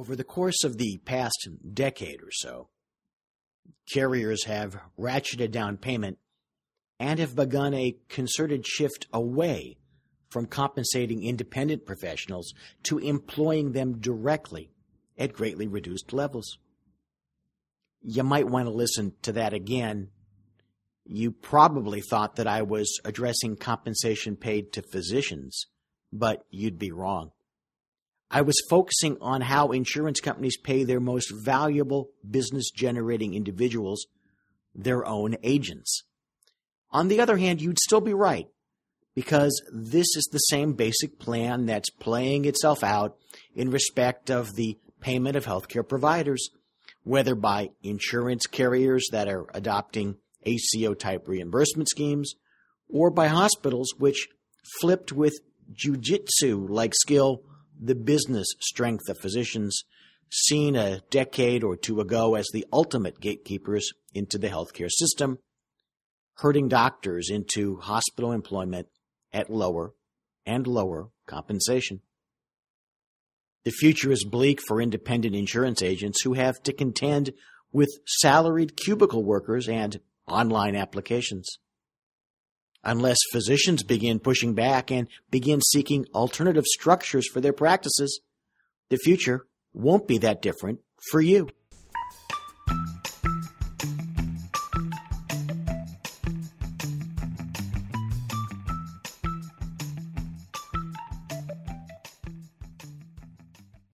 Over the course of the past decade or so, carriers have ratcheted down payment and have begun a concerted shift away from compensating independent professionals to employing them directly at greatly reduced levels. You might want to listen to that again. You probably thought that I was addressing compensation paid to physicians, but you'd be wrong. I was focusing on how insurance companies pay their most valuable business generating individuals their own agents. On the other hand, you'd still be right because this is the same basic plan that's playing itself out in respect of the payment of healthcare providers, whether by insurance carriers that are adopting ACO type reimbursement schemes or by hospitals which flipped with jujitsu like skill the business strength of physicians seen a decade or two ago as the ultimate gatekeepers into the healthcare system, herding doctors into hospital employment at lower and lower compensation. The future is bleak for independent insurance agents who have to contend with salaried cubicle workers and online applications. Unless physicians begin pushing back and begin seeking alternative structures for their practices, the future won't be that different for you.